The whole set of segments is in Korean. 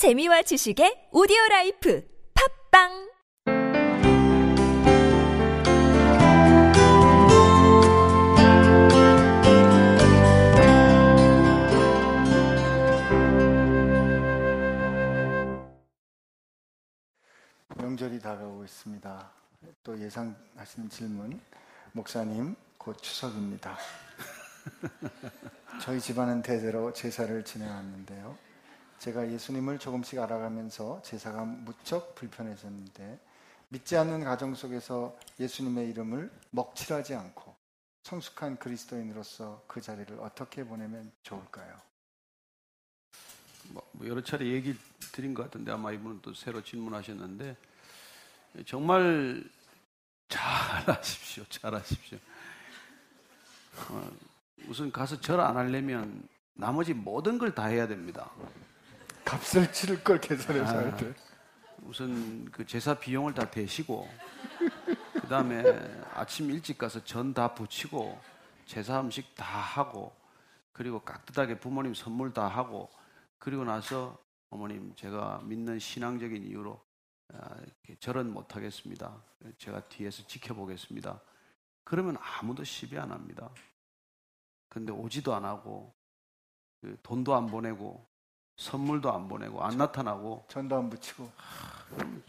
재미와 지식의 오디오 life 팟빵 명절이 다가오고 있습니다. 또 예상하시는 질문, 목사님 곧 추석입니다. 저희 집안은 대대로 제사를 지내왔는데요. 제가 예수님을 조금씩 알아가면서 제사가 무척 불편해졌는데 믿지 않는 가정 속에서 예수님의 이름을 먹칠하지 않고 성숙한 그리스도인으로서 그 자리를 어떻게 보내면 좋을까요? 뭐 여러 차례 얘기 드린 것 같은데 아마 이분은 또 새로 질문하셨는데 정말 잘하십시오, 잘하십시오. 어, 우선 가서 절 안 하려면 나머지 모든 걸 다 해야 됩니다. 값을 치를 걸 계산해서 아. 할 때. 우선 그 제사 비용을 다 대시고 그 다음에 아침 일찍 가서 전 다 부치고 제사 음식 다 하고 그리고 깍듯하게 부모님 선물 다 하고 그리고 나서 어머님 제가 믿는 신앙적인 이유로 아, 절은 못하겠습니다. 제가 뒤에서 지켜보겠습니다. 그러면 아무도 시비 안 합니다. 근데 오지도 안 하고 그 돈도 안 보내고 선물도 안 보내고 안 나타나고 전도 안 붙이고.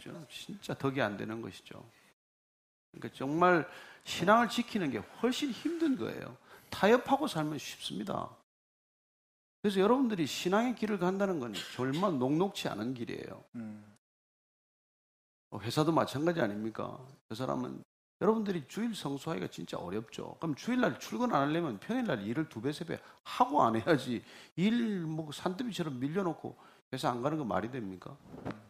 저 진짜 덕이 안 되는 것이죠. 그러니까 정말 신앙을 지키는 게 훨씬 힘든 거예요. 타협하고 살면 쉽습니다. 그래서 여러분들이 신앙의 길을 간다는 건 얼마 녹록치 않은 길이에요. 음, 어, 회사도 마찬가지 아닙니까? 그 사람은 여러분들이 주일 성수하기가 진짜 어렵죠. 그럼 주일날 출근 안 하려면 평일날 일을 두 배, 세 배 하고 안 해야지 일 뭐 산더미처럼 밀려놓고 회사 안 가는 거 말이 됩니까?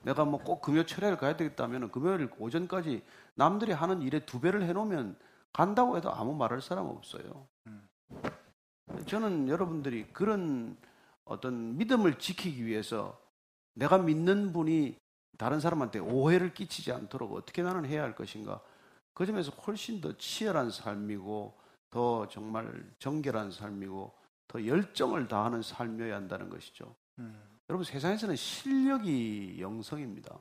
내가 뭐 꼭 금요 철야를 가야 되겠다면 금요일 오전까지 남들이 하는 일에 두 배를 해놓으면 간다고 해도 아무 말할 사람 없어요. 저는 여러분들이 그런 어떤 믿음을 지키기 위해서 내가 믿는 분이 다른 사람한테 오해를 끼치지 않도록 어떻게 나는 해야 할 것인가. 그 점에서 훨씬 더 치열한 삶이고 더 정말 정결한 삶이고 더 열정을 다하는 삶이어야 한다는 것이죠. 음, 여러분 세상에서는 실력이 영성입니다.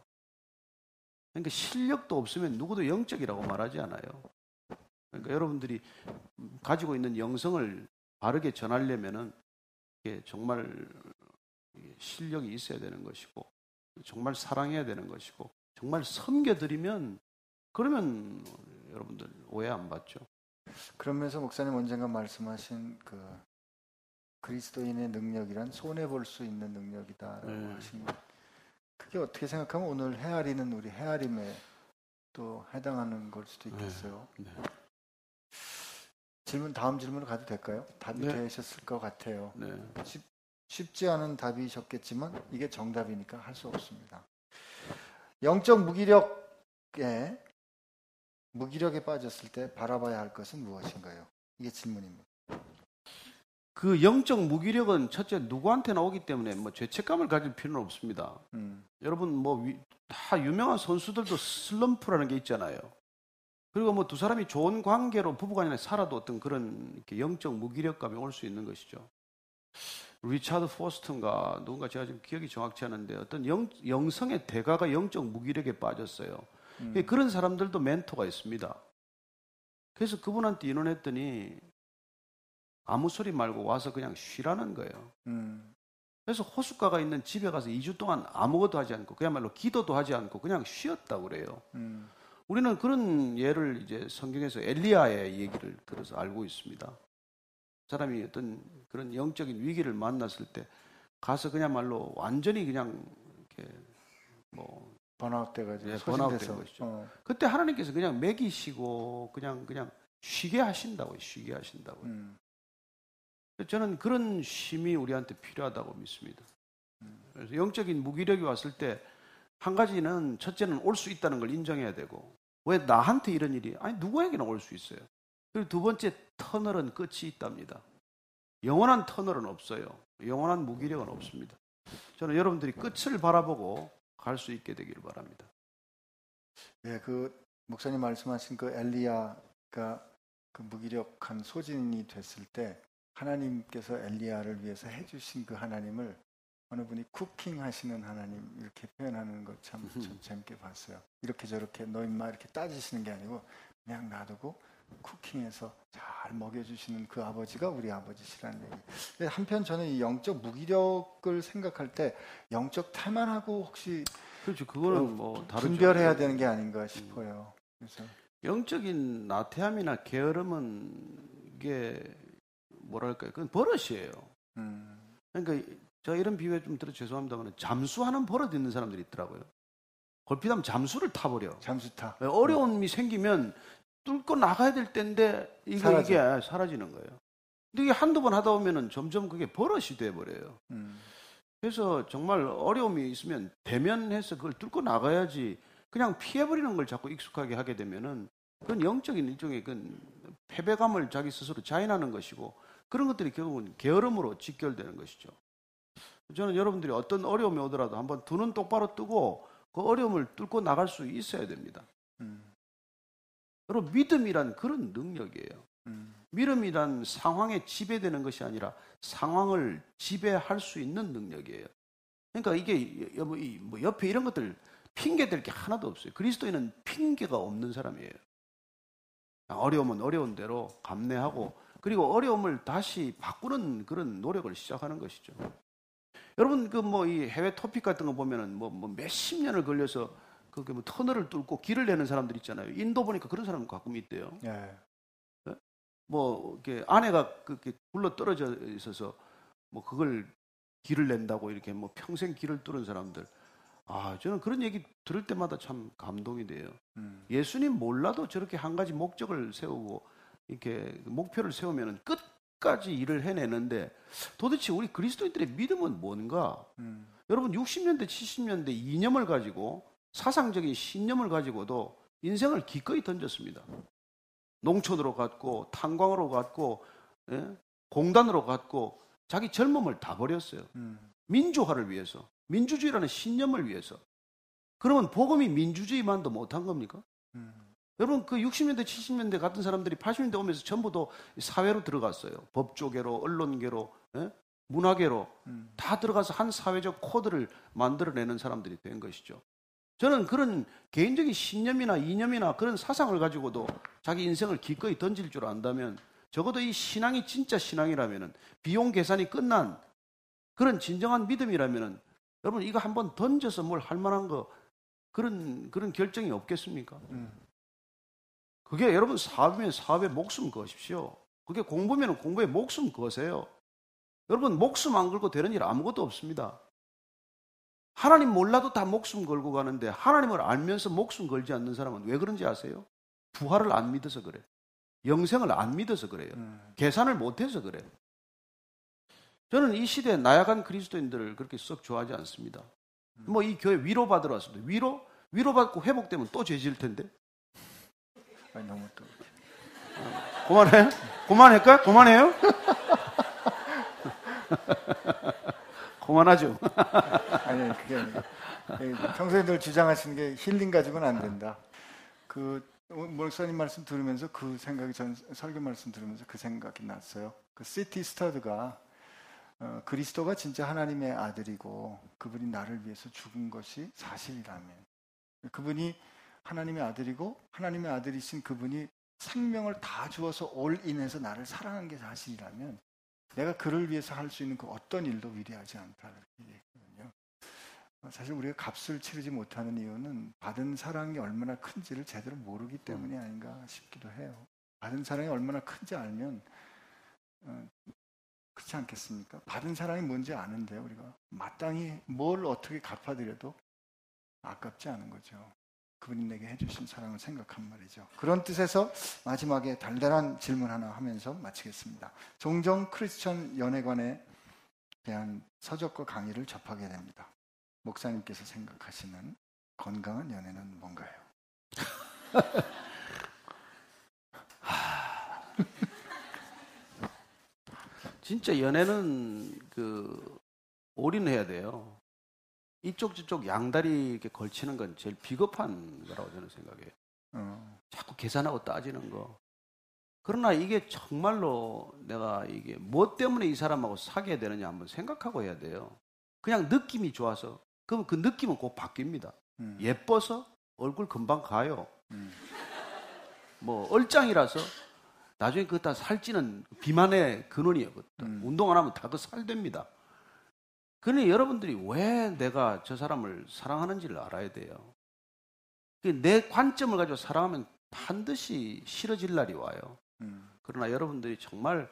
그러니까 실력도 없으면 누구도 영적이라고 말하지 않아요. 그러니까 여러분들이 가지고 있는 영성을 바르게 전하려면은 정말 실력이 있어야 되는 것이고 정말 사랑해야 되는 것이고 정말 섬겨드리면 그러면 여러분들 오해 안 받죠. 그러면서 목사님 언젠가 말씀하신 그 그리스도인의 능력이란 손해 볼 수 있는 능력이다라고 네. 하신 그게 어떻게 생각하면 오늘 헤아리는 우리 헤아림에 또 해당하는 걸 수도 있겠어요. 네. 질문 다음 질문을 가도 될까요? 답이 네. 되셨을 것 같아요. 네. 쉽, 쉽지 않은 답이셨겠지만 이게 정답이니까 할 수 없습니다. 영적 무기력에 무기력에 빠졌을 때 바라봐야 할 것은 무엇인가요? 이게 질문입니다. 그 영적 무기력은 첫째 누구한테나 오기 때문에 뭐 죄책감을 가질 필요는 없습니다. 음, 여러분 뭐 다 유명한 선수들도 슬럼프라는 게 있잖아요. 그리고 뭐 두 사람이 좋은 관계로 부부간에 살아도 어떤 그런 영적 무기력감이 올 수 있는 것이죠. 리차드 포스턴가 누군가 제가 지금 기억이 정확치 않은데 어떤 영, 영성의 대가가 영적 무기력에 빠졌어요. 음, 그런 사람들도 멘토가 있습니다. 그래서 그분한테 의논했더니 아무 소리 말고 와서 그냥 쉬라는 거예요. 음, 그래서 호숫가가 있는 집에 가서 2주 동안 아무것도 하지 않고 그야말로 기도도 하지 않고 그냥 쉬었다고 그래요. 음, 우리는 그런 예를 이제 성경에서 엘리야의 얘기를 들어서 알고 있습니다. 사람이 어떤 그런 영적인 위기를 만났을 때 가서 그냥말로 완전히 그냥 이렇게 뭐 번아웃 돼가지고 예, 번아웃 된 것이죠. 어, 그때 하나님께서 그냥 먹이시고 그냥 그냥 쉬게 하신다고 쉬게 하신다고. 음, 저는 그런 쉼이 우리한테 필요하다고 믿습니다. 그래서 영적인 무기력이 왔을 때 한 가지는 첫째는 올 수 있다는 걸 인정해야 되고 왜 나한테 이런 일이 아니 누구에게나 올 수 있어요. 그리고 두 번째 터널은 끝이 있답니다. 영원한 터널은 없어요. 영원한 무기력은 없습니다. 저는 여러분들이 끝을 바라보고 갈 수 있게 되기를 바랍니다. 예, 그 목사님 말씀하신 그 엘리야가 그 무기력한 소진이 됐을 때 하나님께서 엘리야를 위해서 해주신 그 하나님을 어느 분이 쿠킹 하시는 하나님 이렇게 표현하는 것 참 재밌게 봤어요. 이렇게 저렇게 너 임마 이렇게 따지시는 게 아니고 그냥 놔두고 쿠킹해서 잘 먹여주시는 그 아버지가 우리 아버지시라는 얘기. 한편 저는 이 영적 무기력을 생각할 때 영적 태만하고 혹시 그렇죠. 그거는 어, 뭐 다르죠. 분별해야 되는 게 아닌가 싶어요. 그래서 영적인 나태함이나 게으름은 이게 뭐랄까요? 그건 버릇이에요. 음, 그러니까 저 이런 비유에 좀 들어 죄송합니다만 잠수하는 버릇 있는 사람들이 있더라고요. 걸핏하면 잠수를 타버려. 잠수 타. 어려움이 생기면 뚫고 나가야 될 때인데 이게, 사라져. 이게 사라지는 거예요. 근데 이게 한두 번 하다 보면은 점점 그게 버릇이 돼버려요. 음, 그래서 정말 어려움이 있으면 대면해서 그걸 뚫고 나가야지 그냥 피해버리는 걸 자꾸 익숙하게 하게 되면은 그건 영적인 일종의 그 패배감을 자기 스스로 자인하는 것이고 그런 것들이 결국은 게으름으로 직결되는 것이죠. 저는 여러분들이 어떤 어려움이 오더라도 한번 두 눈 똑바로 뜨고 그 어려움을 뚫고 나갈 수 있어야 됩니다. 음, 여러분 믿음이란 그런 능력이에요. 음, 믿음이란 상황에 지배되는 것이 아니라 상황을 지배할 수 있는 능력이에요. 그러니까 이게 여- 뭐 옆에 이런 것들 핑계 될게 하나도 없어요. 그리스도인은 핑계가 없는 사람이에요. 어려움은 어려운 대로 감내하고 그리고 어려움을 다시 바꾸는 그런 노력을 시작하는 것이죠. 여러분 그 뭐 이 해외 토픽 같은 거 보면은 뭐, 뭐 몇십 년을 걸려서 그게 뭐 터널을 뚫고 길을 내는 사람들 있잖아요. 인도 보니까 그런 사람 가끔 있대요. 예, 뭐 이렇게 아내가 그렇게 굴러 떨어져 있어서 뭐 그걸 길을 낸다고 이렇게 뭐 평생 길을 뚫은 사람들 아 저는 그런 얘기 들을 때마다 참 감동이 돼요. 음, 예수님 몰라도 저렇게 한 가지 목적을 세우고 이렇게 목표를 세우면은 끝까지 일을 해내는데 도대체 우리 그리스도인들의 믿음은 뭔가? 음, 여러분 60년대 70년대 이념을 가지고 사상적인 신념을 가지고도 인생을 기꺼이 던졌습니다. 농촌으로 갔고 탄광으로 갔고 예? 공단으로 갔고 자기 젊음을 다 버렸어요. 음, 민주화를 위해서 민주주의라는 신념을 위해서. 그러면 복음이 민주주의만도 못한 겁니까? 음, 여러분 그 60년대 70년대 같은 사람들이 80년대 오면서 전부 다 사회로 들어갔어요. 법조계로 언론계로 예? 문화계로 음, 다 들어가서 한 사회적 코드를 만들어내는 사람들이 된 것이죠. 저는 그런 개인적인 신념이나 이념이나 그런 사상을 가지고도 자기 인생을 기꺼이 던질 줄 안다면 적어도 이 신앙이 진짜 신앙이라면은 비용 계산이 끝난 그런 진정한 믿음이라면은 여러분 이거 한번 던져서 뭘 할 만한 거 그런 그런 결정이 없겠습니까? 음, 그게 여러분 사업이면 사업에 목숨 거십시오. 그게 공부면 공부에 목숨 거세요. 여러분 목숨 안 걸고 되는 일 아무것도 없습니다. 하나님 몰라도 다 목숨 걸고 가는데 하나님을 알면서 목숨 걸지 않는 사람은 왜 그런지 아세요? 부활을 안 믿어서 그래. 영생을 안 믿어서 그래요. 음, 계산을 못해서 그래. 저는 이 시대에 나약한 그리스도인들을 그렇게 썩 좋아하지 않습니다. 뭐이 교회 위로받으러 왔습니다. 위로? 위로받고 회복되면 또 죄질 텐데. 아니, 너무 또 그만해요? 그만할까? 그만해요? 그만하죠. 아니 그게 아니라 예, 평소에 늘 주장하시는 게 힐링 가지고는 안 된다. 그 목사님 말씀 들으면서 그 생각이 전 설교 말씀 들으면서 그 생각이 났어요. 그 C.T. 스터드가 어, 그리스도가 진짜 하나님의 아들이고 그분이 나를 위해서 죽은 것이 사실이라면 그분이 하나님의 아들이고 하나님의 아들이신 그분이 생명을 다 주어서 all in해서 나를 사랑한 게 사실이라면 내가 그를 위해서 할 수 있는 그 어떤 일도 위대하지 않다 이렇게 얘기했거든요. 어, 사실 우리가 값을 치르지 못하는 이유는 받은 사랑이 얼마나 큰지를 제대로 모르기 때문이 아닌가 싶기도 해요. 받은 사랑이 얼마나 큰지 알면 어, 그렇지 않겠습니까? 받은 사랑이 뭔지 아는데 우리가 마땅히 뭘 어떻게 갚아드려도 아깝지 않은 거죠. 그분이 내게 해주신 사랑을 생각한 말이죠. 그런 뜻에서 마지막에 달달한 질문 하나 하면서 마치겠습니다. 종종 크리스천 연애관에 대한 서적과 강의를 접하게 됩니다. 목사님께서 생각하시는 건강한 연애는 뭔가요? 진짜 연애는 그 올인해야 돼요. 이쪽 저쪽 양다리 이렇게 걸치는 건 제일 비겁한 거라고 저는 생각해요. 어, 자꾸 계산하고 따지는 거. 그러나 이게 정말로 내가 이게 뭐 때문에 이 사람하고 사귀어야 되느냐 한번 생각하고 해야 돼요. 그냥 느낌이 좋아서 그럼 그 느낌은 곧 바뀝니다. 음. 예뻐서 얼굴 금방 가요. 음. 뭐 얼짱이라서 나중에 그거 다 살찌는 비만의 근원이에요. 음. 운동 안 하면 다 그 살됩니다. 그러니 여러분들이 왜 내가 저 사람을 사랑하는지를 알아야 돼요. 그내 관점을 가지고 사랑하면 반드시 싫어질 날이 와요. 음. 그러나 여러분들이 정말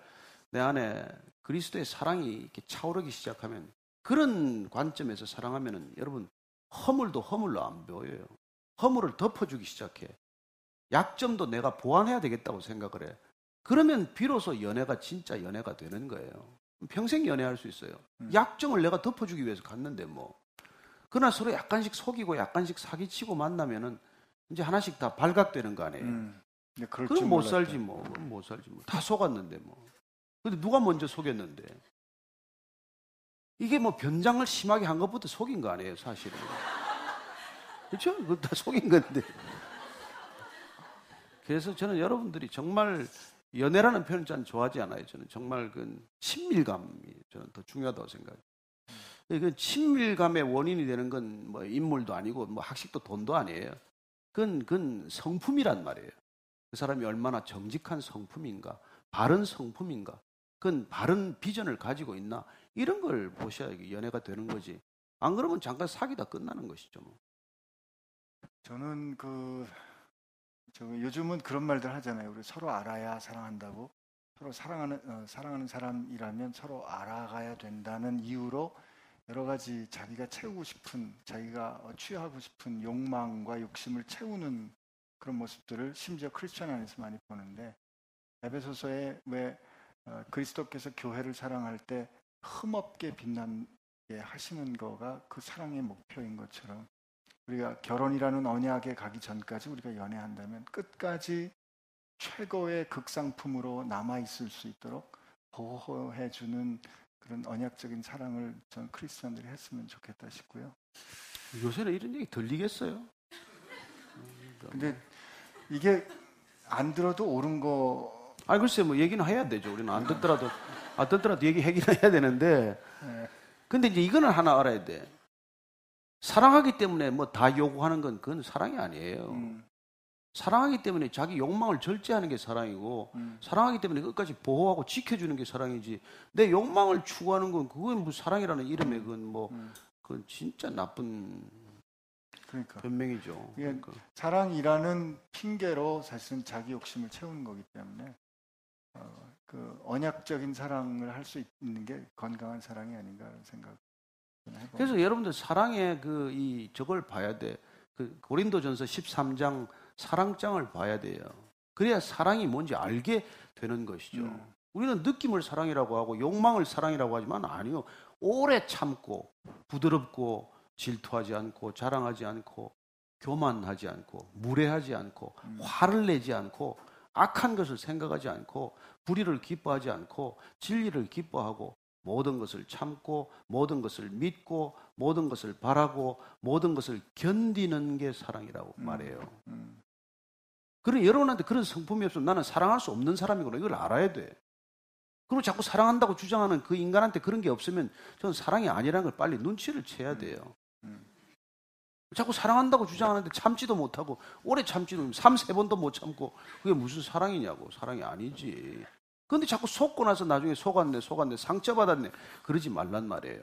내 안에 그리스도의 사랑이 이렇게 차오르기 시작하면 그런 관점에서 사랑하면은 여러분 허물도 허물로 안 보여요. 허물을 덮어주기 시작해. 약점도 내가 보완해야 되겠다고 생각을 해. 그러면 비로소 연애가 진짜 연애가 되는 거예요. 평생 연애할 수 있어요. 음. 약점을 내가 덮어주기 위해서 갔는데 뭐. 그러나 서로 약간씩 속이고 약간씩 사기치고 만나면은 이제 하나씩 다 발각되는 거 아니에요. 음. 그럼 못. 살지 뭐. 그럼 못 살지 뭐. 다 속았는데 뭐. 근데 누가 먼저 속였는데? 이게 뭐 변장을 심하게 한 것부터 속인 거 아니에요, 사실은. 그렇죠? 그거 다 속인 건데. 그래서 저는 여러분들이 정말 연애라는 표현을 잘 좋아하지 않아요. 저는 정말 그 친밀감이 저는 더 중요하다고 생각해요. 그 친밀감의 원인이 되는 건 뭐 인물도 아니고 뭐 학식도 돈도 아니에요. 그건, 그건 성품이란 말이에요. 그 사람이 얼마나 정직한 성품인가, 바른 성품인가, 그건 바른 비전을 가지고 있나, 이런 걸 보셔야 연애가 되는 거지. 안 그러면 잠깐 사귀다 끝나는 것이죠. 뭐. 저는 그, 저 요즘은 그런 말들 하잖아요. 우리 서로 알아야 사랑한다고. 서로 사랑하는, 어, 사랑하는 사람이라면 서로 알아가야 된다는 이유로 여러 가지 자기가 채우고 싶은, 자기가 어, 취하고 싶은 욕망과 욕심을 채우는 그런 모습들을 심지어 크리스천 안에서 많이 보는데 에베소서에 왜 어, 그리스도께서 교회를 사랑할 때 흠없게 빛나게 하시는 거가 그 사랑의 목표인 것처럼 우리가 결혼이라는 언약에 가기 전까지 우리가 연애한다면 끝까지 최고의 극상품으로 남아 있을 수 있도록 보호해 주는 그런 언약적인 사랑을 전 크리스천들이 했으면 좋겠다 싶고요. 요새는 이런 얘기 들리겠어요? 근데 이게 안 들어도 옳은 거 아니, 글쎄, 뭐, 얘기는 해야 되죠. 우리는 안 듣더라도, 안 듣더라도 얘기 하긴 해야 되는데. 예, 근데 이제 이거는 하나 알아야 돼. 사랑하기 때문에 뭐 다 요구하는 건 그건 사랑이 아니에요. 음, 사랑하기 때문에 자기 욕망을 절제하는 게 사랑이고, 음. 사랑하기 때문에 끝까지 보호하고 지켜주는 게 사랑이지. 내 욕망을 추구하는 건 그건 뭐 사랑이라는 이름에 그건 뭐, 음. 그건 진짜 나쁜 그러니까 변명이죠. 예. 그러니까. 사랑이라는 핑계로 사실은 자기 욕심을 채우는 거기 때문에 어, 그 언약적인 사랑을 할 수 있는 게 건강한 사랑이 아닌가라는 생각. 해봅니다. 그래서 여러분들 사랑의 그 이 저걸 봐야 돼. 그 고린도전서 13장 사랑장을 봐야 돼요. 그래야 사랑이 뭔지 알게 되는 것이죠. 음. 우리는 느낌을 사랑이라고 하고 욕망을 사랑이라고 하지만 아니요. 오래 참고 부드럽고 질투하지 않고 자랑하지 않고 교만하지 않고 무례하지 않고 음. 화를 내지 않고 악한 것을 생각하지 않고 불의를 기뻐하지 않고 진리를 기뻐하고 모든 것을 참고 모든 것을 믿고 모든 것을 바라고 모든 것을 견디는 게 사랑이라고 음. 말해요. 음, 그래 여러분한테 그런 성품이 없으면 나는 사랑할 수 없는 사람이구나 이걸 알아야 돼. 그리고 자꾸 사랑한다고 주장하는 그 인간한테 그런 게 없으면 저는 사랑이 아니라는 걸 빨리 눈치를 채야 돼요. 음. 자꾸 사랑한다고 주장하는데 참지도 못하고 오래 참지도 삼, 세 번도 못 참고 그게 무슨 사랑이냐고 사랑이 아니지. 근데 자꾸 속고 나서 나중에 속았네 속았네 상처받았네 그러지 말란 말이에요.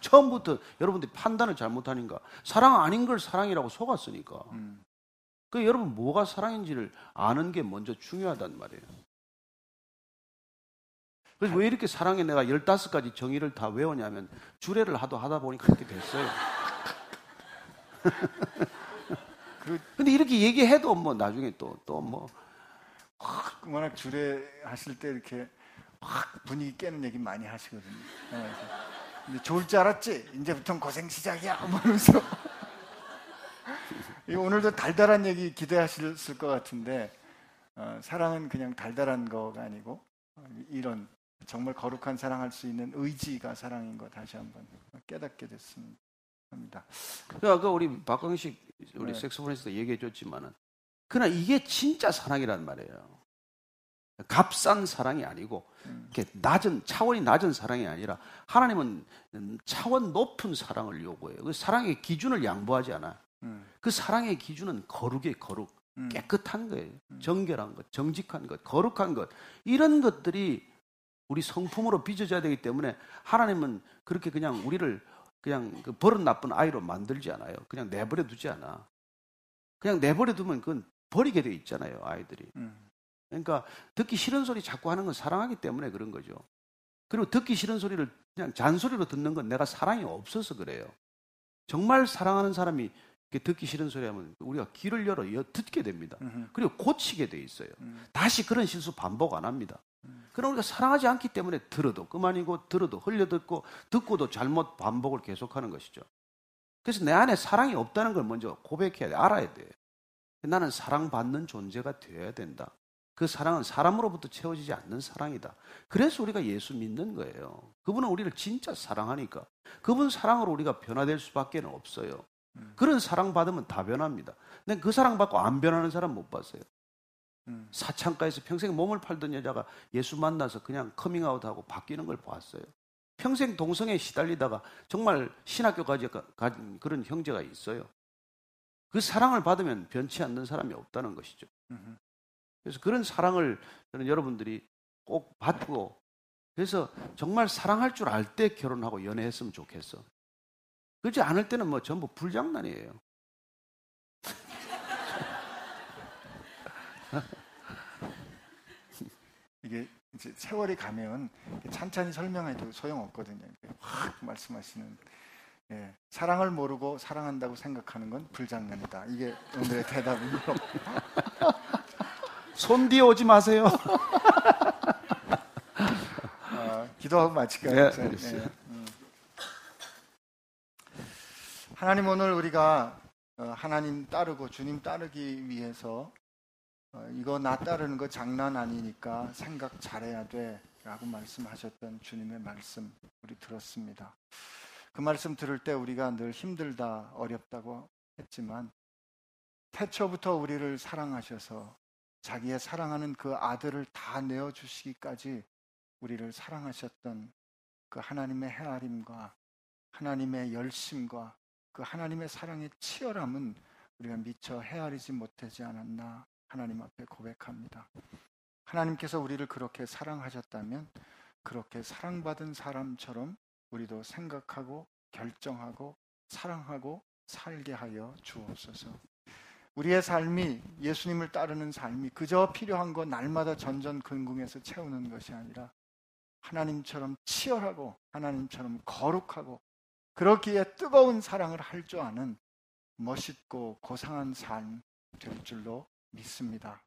처음부터 여러분들이 판단을 잘못하니까 사랑 아닌 걸 사랑이라고 속았으니까 음. 그 여러분 뭐가 사랑인지를 아는 게 먼저 중요하단 말이에요. 그래서 왜 이렇게 사랑에 내가 15가지 정의를 다 외우냐면 주례를 하도 하다 보니까 그렇게 됐어요. 그- 근데 이렇게 얘기해도 뭐 나중에 또, 또 뭐, 워낙 주례 하실 때 이렇게 확 분위기 깨는 얘기 많이 하시거든요. 네, 그래서 이제 좋을 줄 알았지? 이제부터 고생 시작이야. 뭐 이러면서 이 오늘도 달달한 얘기 기대하셨을 것 같은데 어, 사랑은 그냥 달달한 거가 아니고 어, 이런 정말 거룩한 사랑할 수 있는 의지가 사랑인 거 다시 한번 깨닫게 됐습니다. 합니다. 그러니까 아까 우리 박광식 우리 네. 색소폰에서 얘기해 줬지만은 그러나 이게 진짜 사랑이란 말이에요. 값싼 사랑이 아니고 이렇게 낮은 차원이 낮은 사랑이 아니라 하나님은 차원 높은 사랑을 요구해요. 그 사랑의 기준을 양보하지 않아. 음. 그 사랑의 기준은 거룩의 거룩, 음. 깨끗한 거예요. 정결한 것, 정직한 것, 거룩한 것 이런 것들이 우리 성품으로 빚어져야 되기 때문에 하나님은 그렇게 그냥 우리를 그냥 그 버릇 나쁜 아이로 만들지 않아요. 그냥 내버려 두지 않아. 그냥 내버려 두면 그건 버리게 돼 있잖아요, 아이들이. 음. 그러니까 듣기 싫은 소리 자꾸 하는 건 사랑하기 때문에 그런 거죠. 그리고 듣기 싫은 소리를 그냥 잔소리로 듣는 건 내가 사랑이 없어서 그래요. 정말 사랑하는 사람이 듣기 싫은 소리 하면 우리가 귀를 열어 듣게 됩니다. 그리고 고치게 돼 있어요. 음. 다시 그런 실수 반복 안 합니다. 그럼 우리가 사랑하지 않기 때문에 들어도 그만이고 들어도 흘려듣고 듣고도 잘못 반복을 계속하는 것이죠. 그래서 내 안에 사랑이 없다는 걸 먼저 고백해야 돼. 알아야 돼. 나는 사랑받는 존재가 되어야 된다. 그 사랑은 사람으로부터 채워지지 않는 사랑이다. 그래서 우리가 예수 믿는 거예요. 그분은 우리를 진짜 사랑하니까. 그분 사랑으로 우리가 변화될 수밖에 없어요. 그런 사랑 받으면 다 변합니다. 근데 그 사랑 받고 안 변하는 사람 못 봤어요. 음. 사창가에서 평생 몸을 팔던 여자가 예수 만나서 그냥 커밍아웃하고 바뀌는 걸 봤어요. 평생 동성에 시달리다가 정말 신학교까지 간 그런 형제가 있어요. 그 사랑을 받으면 변치 않는 사람이 없다는 것이죠. 그래서 그런 사랑을 저는 여러분들이 꼭 받고 그래서 정말 사랑할 줄 알 때 결혼하고 연애했으면 좋겠어. 그렇지 않을 때는 뭐 전부 불장난이에요. 이게 이제 세월이 가면 찬찬히 설명해도 소용없거든요. 확 말씀하시는 예, 사랑을 모르고 사랑한다고 생각하는 건 불장난이다. 이게 오늘의 대답이고 손 뒤에 오지 마세요. 아, 기도하고 마칠까요? 네? 알겠습니다. 음. 하나님 오늘 우리가 어, 하나님 따르고 주님 따르기 위해서 어, 이거 나 따르는 거 장난 아니니까 생각 잘해야 돼 라고 말씀하셨던 주님의 말씀 우리 들었습니다. 그 말씀 들을 때 우리가 늘 힘들다 어렵다고 했지만 태초부터 우리를 사랑하셔서 자기의 사랑하는 그 아들을 다 내어 주시기까지 우리를 사랑하셨던 그 하나님의 헤아림과 하나님의 열심과 그 하나님의 사랑의 치열함은 우리가 미처 헤아리지 못하지 않았나 하나님 앞에 고백합니다. 하나님께서 우리를 그렇게 사랑하셨다면 그렇게 사랑받은 사람처럼 우리도 생각하고 결정하고 사랑하고 살게 하여 주옵소서. 우리의 삶이 예수님을 따르는 삶이 그저 필요한 거 날마다 전전긍긍해서 채우는 것이 아니라 하나님처럼 치열하고 하나님처럼 거룩하고 그렇기에 뜨거운 사랑을 할 줄 아는 멋있고 고상한 삶 될 줄로 믿습니다.